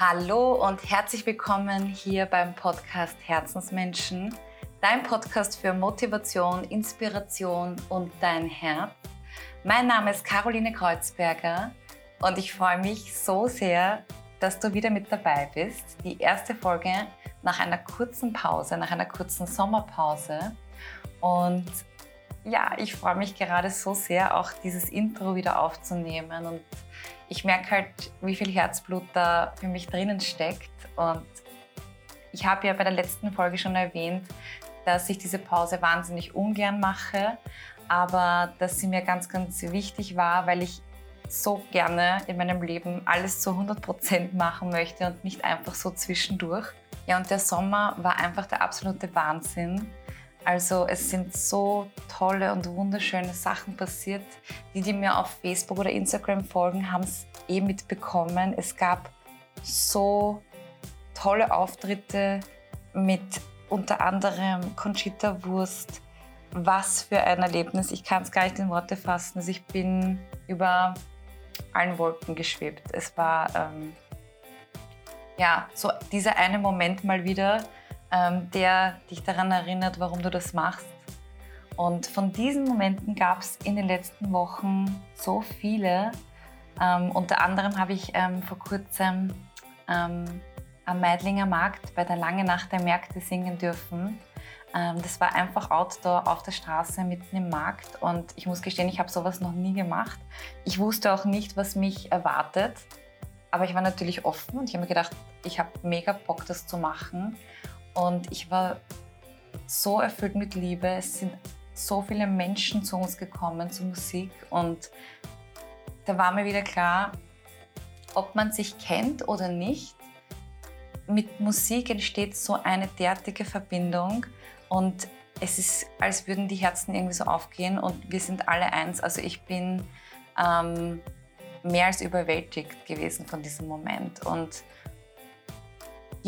Hallo und herzlich willkommen hier beim Podcast Herzensmenschen, dein Podcast für Motivation, Inspiration und dein Herz. Mein Name ist Caroline Kreuzberger und ich freue mich so sehr, dass du wieder mit dabei bist. Die erste Folge nach einer kurzen Pause, nach einer kurzen Sommerpause. Und ja, ich freue mich gerade so sehr, auch dieses Intro wieder aufzunehmen und ich merke halt, wie viel Herzblut da für mich drinnen steckt. Und ich habe ja bei der letzten Folge schon erwähnt, dass ich diese Pause wahnsinnig ungern mache, aber dass sie mir ganz, ganz wichtig war, weil ich so gerne in meinem Leben alles zu 100 Prozent machen möchte und nicht einfach so zwischendurch. Ja, und der Sommer war einfach der absolute Wahnsinn. Also es sind so tolle und wunderschöne Sachen passiert. Die, die mir auf Facebook oder Instagram folgen, haben es eh mitbekommen. Es gab so tolle Auftritte mit unter anderem Conchita Wurst. Was für ein Erlebnis. Ich kann es gar nicht in Worte fassen. Also ich bin über allen Wolken geschwebt. Es war ähm, ja so dieser eine Moment mal wieder, der dich daran erinnert, warum du das machst. Und von diesen Momenten gab es in den letzten Wochen so viele. Ähm, unter anderem habe ich ähm, vor kurzem ähm, am Meidlinger Markt bei der Lange Nacht der Märkte singen dürfen. Ähm, das war einfach Outdoor auf der Straße mitten im Markt und ich muss gestehen, ich habe sowas noch nie gemacht. Ich wusste auch nicht, was mich erwartet, aber ich war natürlich offen und ich habe mir gedacht, ich habe mega Bock, das zu machen. Und ich war so erfüllt mit Liebe. Es sind so viele Menschen zu uns gekommen zur Musik und da war mir wieder klar, ob man sich kennt oder nicht, mit Musik entsteht so eine derartige Verbindung und es ist, als würden die Herzen irgendwie so aufgehen und wir sind alle eins. Also ich bin ähm, mehr als überwältigt gewesen von diesem Moment und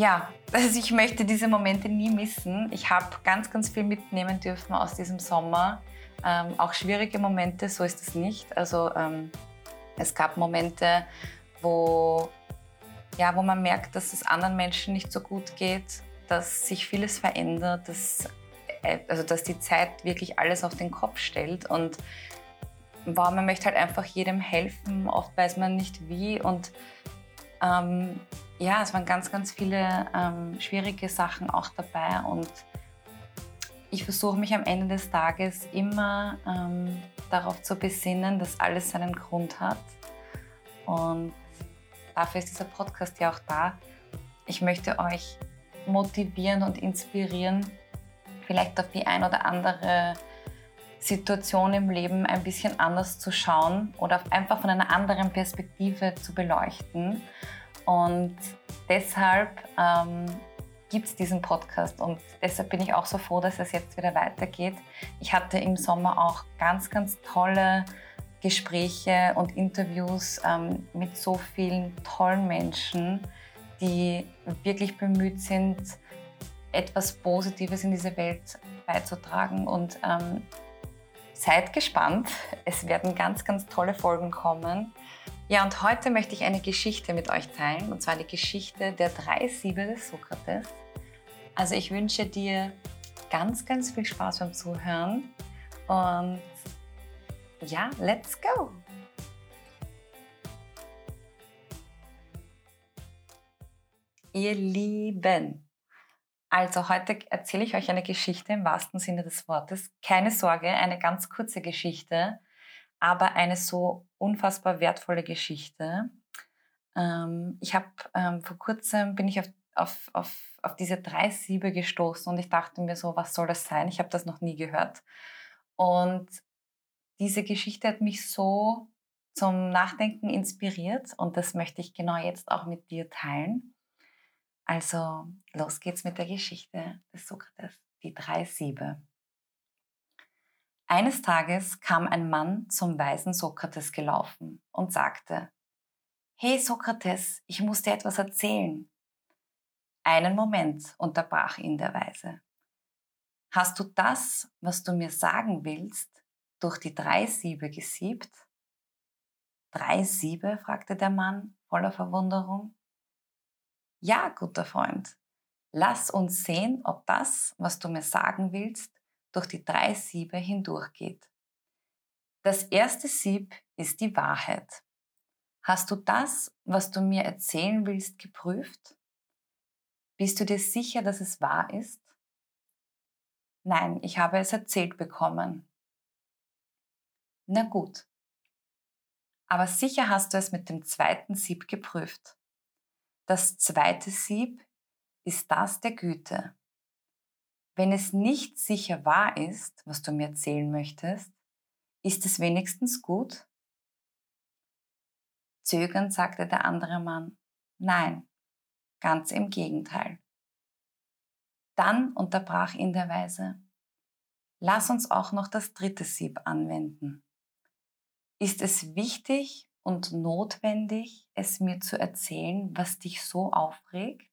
ja, also ich möchte diese Momente nie missen. Ich habe ganz, ganz viel mitnehmen dürfen aus diesem Sommer. Ähm, auch schwierige Momente, so ist es nicht. Also ähm, es gab Momente, wo, ja, wo man merkt, dass es anderen Menschen nicht so gut geht, dass sich vieles verändert, dass, äh, also dass die Zeit wirklich alles auf den Kopf stellt. Und wow, man möchte halt einfach jedem helfen. Oft weiß man nicht wie. Und ähm, ja, es waren ganz, ganz viele ähm, schwierige Sachen auch dabei und ich versuche mich am Ende des Tages immer ähm, darauf zu besinnen, dass alles seinen Grund hat. Und dafür ist dieser Podcast ja auch da. Ich möchte euch motivieren und inspirieren, vielleicht auf die ein oder andere Situation im Leben ein bisschen anders zu schauen oder einfach von einer anderen Perspektive zu beleuchten und deshalb ähm, gibt es diesen Podcast und deshalb bin ich auch so froh, dass es jetzt wieder weitergeht. Ich hatte im Sommer auch ganz, ganz tolle Gespräche und Interviews ähm, mit so vielen tollen Menschen, die wirklich bemüht sind, etwas Positives in diese Welt beizutragen. Und ähm, seid gespannt, es werden ganz, ganz tolle Folgen kommen. Ja, und heute möchte ich eine Geschichte mit euch teilen, und zwar die Geschichte der drei Siebe des Sokrates. Also ich wünsche dir ganz, ganz viel Spaß beim Zuhören und ja, let's go! Ihr Lieben, also heute erzähle ich euch eine Geschichte im wahrsten Sinne des Wortes. Keine Sorge, eine ganz kurze Geschichte aber eine so unfassbar wertvolle Geschichte. Ähm, ich habe ähm, vor kurzem bin ich auf, auf, auf, auf diese drei Siebe gestoßen und ich dachte mir so, was soll das sein? Ich habe das noch nie gehört. Und diese Geschichte hat mich so zum Nachdenken inspiriert und das möchte ich genau jetzt auch mit dir teilen. Also los geht's mit der Geschichte des Sokrates, die drei Siebe. Eines Tages kam ein Mann zum weisen Sokrates gelaufen und sagte, Hey Sokrates, ich muss dir etwas erzählen. Einen Moment, unterbrach ihn der Weise. Hast du das, was du mir sagen willst, durch die drei Siebe gesiebt? Drei Siebe? fragte der Mann voller Verwunderung. Ja, guter Freund, lass uns sehen, ob das, was du mir sagen willst, durch die drei Siebe hindurchgeht. Das erste Sieb ist die Wahrheit. Hast du das, was du mir erzählen willst, geprüft? Bist du dir sicher, dass es wahr ist? Nein, ich habe es erzählt bekommen. Na gut. Aber sicher hast du es mit dem zweiten Sieb geprüft. Das zweite Sieb ist das der Güte. Wenn es nicht sicher wahr ist, was du mir erzählen möchtest, ist es wenigstens gut? Zögernd sagte der andere Mann, nein, ganz im Gegenteil. Dann unterbrach ihn der Weise, lass uns auch noch das dritte Sieb anwenden. Ist es wichtig und notwendig, es mir zu erzählen, was dich so aufregt?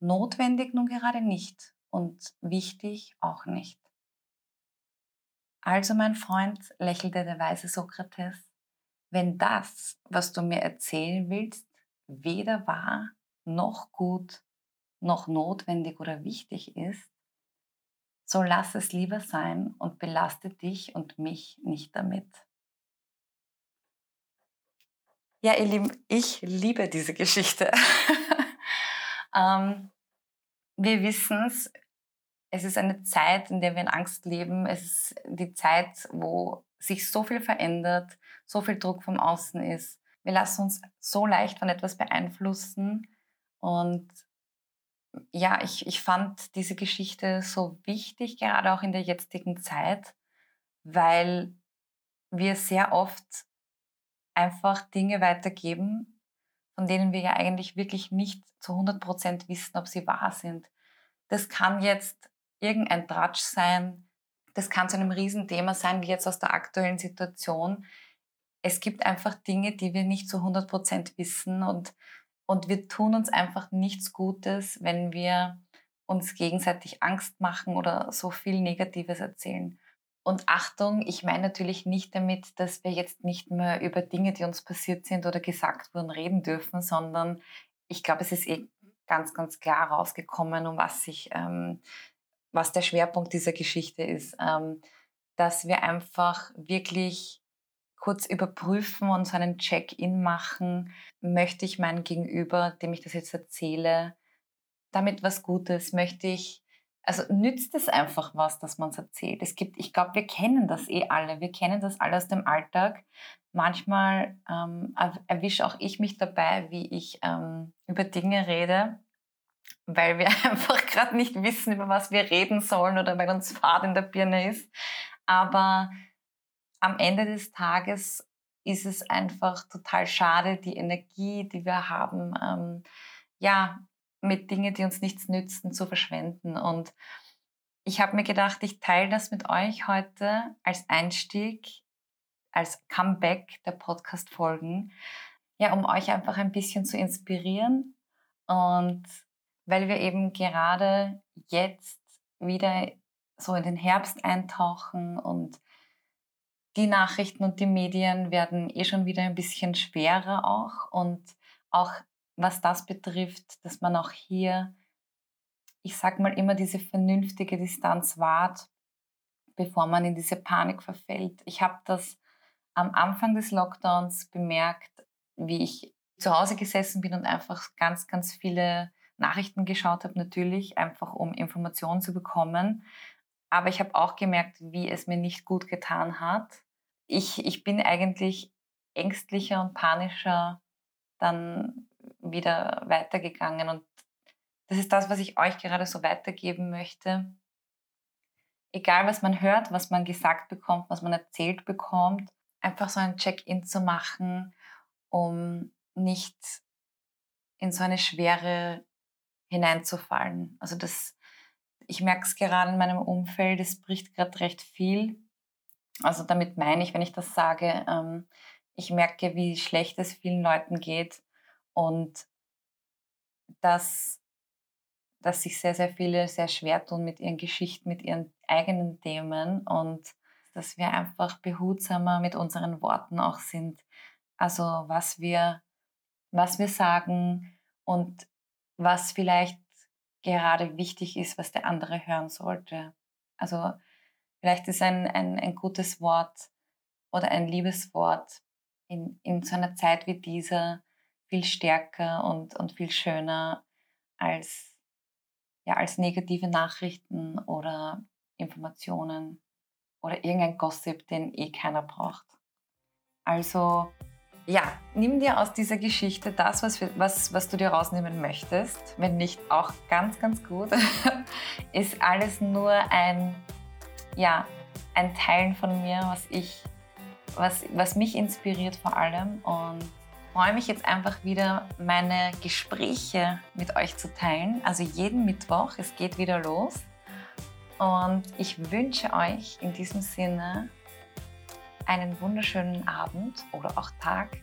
Notwendig nun gerade nicht und wichtig auch nicht. Also mein Freund, lächelte der weise Sokrates, wenn das, was du mir erzählen willst, weder wahr noch gut noch notwendig oder wichtig ist, so lass es lieber sein und belaste dich und mich nicht damit. Ja, ihr Lieben, ich liebe diese Geschichte. ähm, wir wissen es, es ist eine Zeit, in der wir in Angst leben. Es ist die Zeit, wo sich so viel verändert, so viel Druck vom Außen ist. Wir lassen uns so leicht von etwas beeinflussen. Und ja, ich, ich fand diese Geschichte so wichtig, gerade auch in der jetzigen Zeit, weil wir sehr oft einfach Dinge weitergeben, von denen wir ja eigentlich wirklich nicht zu 100 Prozent wissen, ob sie wahr sind. Das kann jetzt irgendein Tratsch sein. Das kann zu einem Riesenthema sein, wie jetzt aus der aktuellen Situation. Es gibt einfach Dinge, die wir nicht zu 100 Prozent wissen und, und wir tun uns einfach nichts Gutes, wenn wir uns gegenseitig Angst machen oder so viel Negatives erzählen. Und Achtung, ich meine natürlich nicht damit, dass wir jetzt nicht mehr über Dinge, die uns passiert sind oder gesagt wurden, reden dürfen, sondern ich glaube, es ist eh ganz, ganz klar rausgekommen, um was sich ähm, was der Schwerpunkt dieser Geschichte ist, ähm, dass wir einfach wirklich kurz überprüfen und so einen Check-in machen. Möchte ich meinen Gegenüber, dem ich das jetzt erzähle, damit was Gutes? Möchte ich, also nützt es einfach was, dass man es erzählt? Es gibt, ich glaube, wir kennen das eh alle. Wir kennen das alle aus dem Alltag. Manchmal ähm, erwische auch ich mich dabei, wie ich ähm, über Dinge rede, weil wir einfach gerade nicht wissen, über was wir reden sollen oder weil uns Fahrt in der Birne ist. Aber am Ende des Tages ist es einfach total schade, die Energie, die wir haben, ähm, ja, mit Dingen, die uns nichts nützen, zu verschwenden. Und ich habe mir gedacht, ich teile das mit euch heute als Einstieg, als Comeback der Podcast-Folgen, ja, um euch einfach ein bisschen zu inspirieren. Und weil wir eben gerade jetzt wieder so in den Herbst eintauchen und die Nachrichten und die Medien werden eh schon wieder ein bisschen schwerer auch. Und auch was das betrifft, dass man auch hier, ich sag mal immer diese vernünftige Distanz wahrt, bevor man in diese Panik verfällt. Ich habe das am Anfang des Lockdowns bemerkt, wie ich zu Hause gesessen bin und einfach ganz, ganz viele Nachrichten geschaut habe, natürlich, einfach um Informationen zu bekommen. Aber ich habe auch gemerkt, wie es mir nicht gut getan hat. Ich, ich bin eigentlich ängstlicher und panischer dann wieder weitergegangen. Und das ist das, was ich euch gerade so weitergeben möchte. Egal, was man hört, was man gesagt bekommt, was man erzählt bekommt, einfach so ein Check-in zu machen, um nicht in so eine schwere hineinzufallen. Also das, ich merke es gerade in meinem Umfeld, es bricht gerade recht viel. Also damit meine ich, wenn ich das sage, ähm, ich merke, wie schlecht es vielen Leuten geht und dass, dass sich sehr, sehr viele sehr schwer tun mit ihren Geschichten, mit ihren eigenen Themen und dass wir einfach behutsamer mit unseren Worten auch sind. Also was wir was wir sagen und was vielleicht gerade wichtig ist, was der andere hören sollte. Also vielleicht ist ein, ein, ein gutes Wort oder ein Liebeswort in, in so einer Zeit wie dieser viel stärker und, und viel schöner als, ja, als negative Nachrichten oder Informationen oder irgendein Gossip, den eh keiner braucht. Also ja, nimm dir aus dieser Geschichte das, was, was, was du dir rausnehmen möchtest. Wenn nicht, auch ganz, ganz gut. Ist alles nur ein, ja, ein Teilen von mir, was ich, was, was mich inspiriert vor allem. Und freue mich jetzt einfach wieder, meine Gespräche mit euch zu teilen. Also jeden Mittwoch, es geht wieder los. Und ich wünsche euch in diesem Sinne einen wunderschönen Abend oder auch Tag.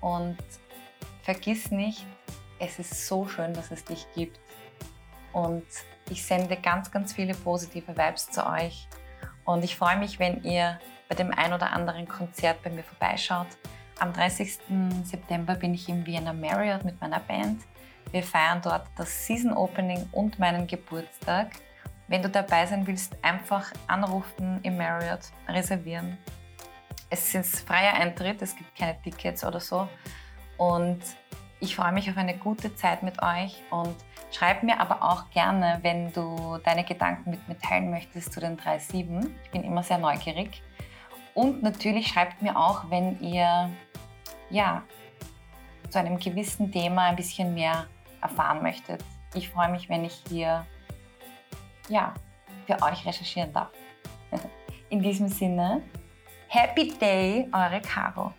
Und vergiss nicht, es ist so schön, dass es dich gibt. Und ich sende ganz, ganz viele positive Vibes zu euch. Und ich freue mich, wenn ihr bei dem ein oder anderen Konzert bei mir vorbeischaut. Am 30. September bin ich im Vienna Marriott mit meiner Band. Wir feiern dort das Season Opening und meinen Geburtstag. Wenn du dabei sein willst, einfach anrufen im Marriott, reservieren es ist freier Eintritt, es gibt keine Tickets oder so. Und ich freue mich auf eine gute Zeit mit euch und schreib mir aber auch gerne, wenn du deine Gedanken mit mir teilen möchtest zu den 3.7. Ich bin immer sehr neugierig. Und natürlich schreibt mir auch, wenn ihr ja, zu einem gewissen Thema ein bisschen mehr erfahren möchtet. Ich freue mich, wenn ich hier ja, für euch recherchieren darf. In diesem Sinne, Happy Day, eure Caro.